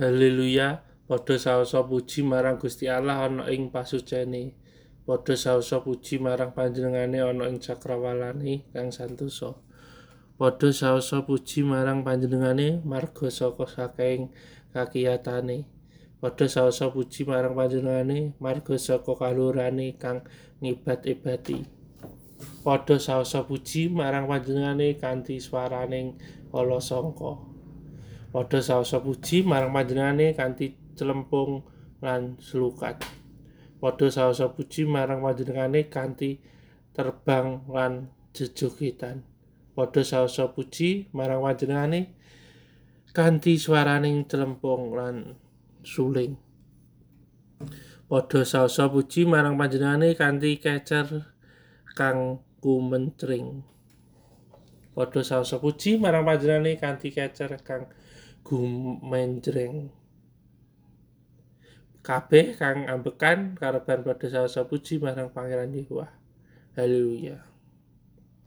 Haleluya padha saosa puji marang Gusti Allah ana ing pasucene. Padha saosa puji marang panjenengane ana ing cakrawalane kang santosa padha saosa puji marang panjenengane marga saka saking kakiyatane. Padha saosa puji marang panjenengane marga saka kalurane kang ngibat-ibati padha saosa puji marang panjenengane kanthi swaraning ala sangka Padha saosa puji marang panjenengane kanthi clempung lan slukat. Padha saosa puji marang panjenengane kanthi terbang lan jejogetan. Padha saosa puji marang panjenengane kanthi swaraning clempung lan suling. Padha saosa puji marang panjenengane kanthi kecer kang kumencring. Padha saosa puji marang panjenengane kanthi kecer kang gumenjreng. Kabeh kang ambekan kareban padha saosa puji marang Pangeran Yehuwa haleluya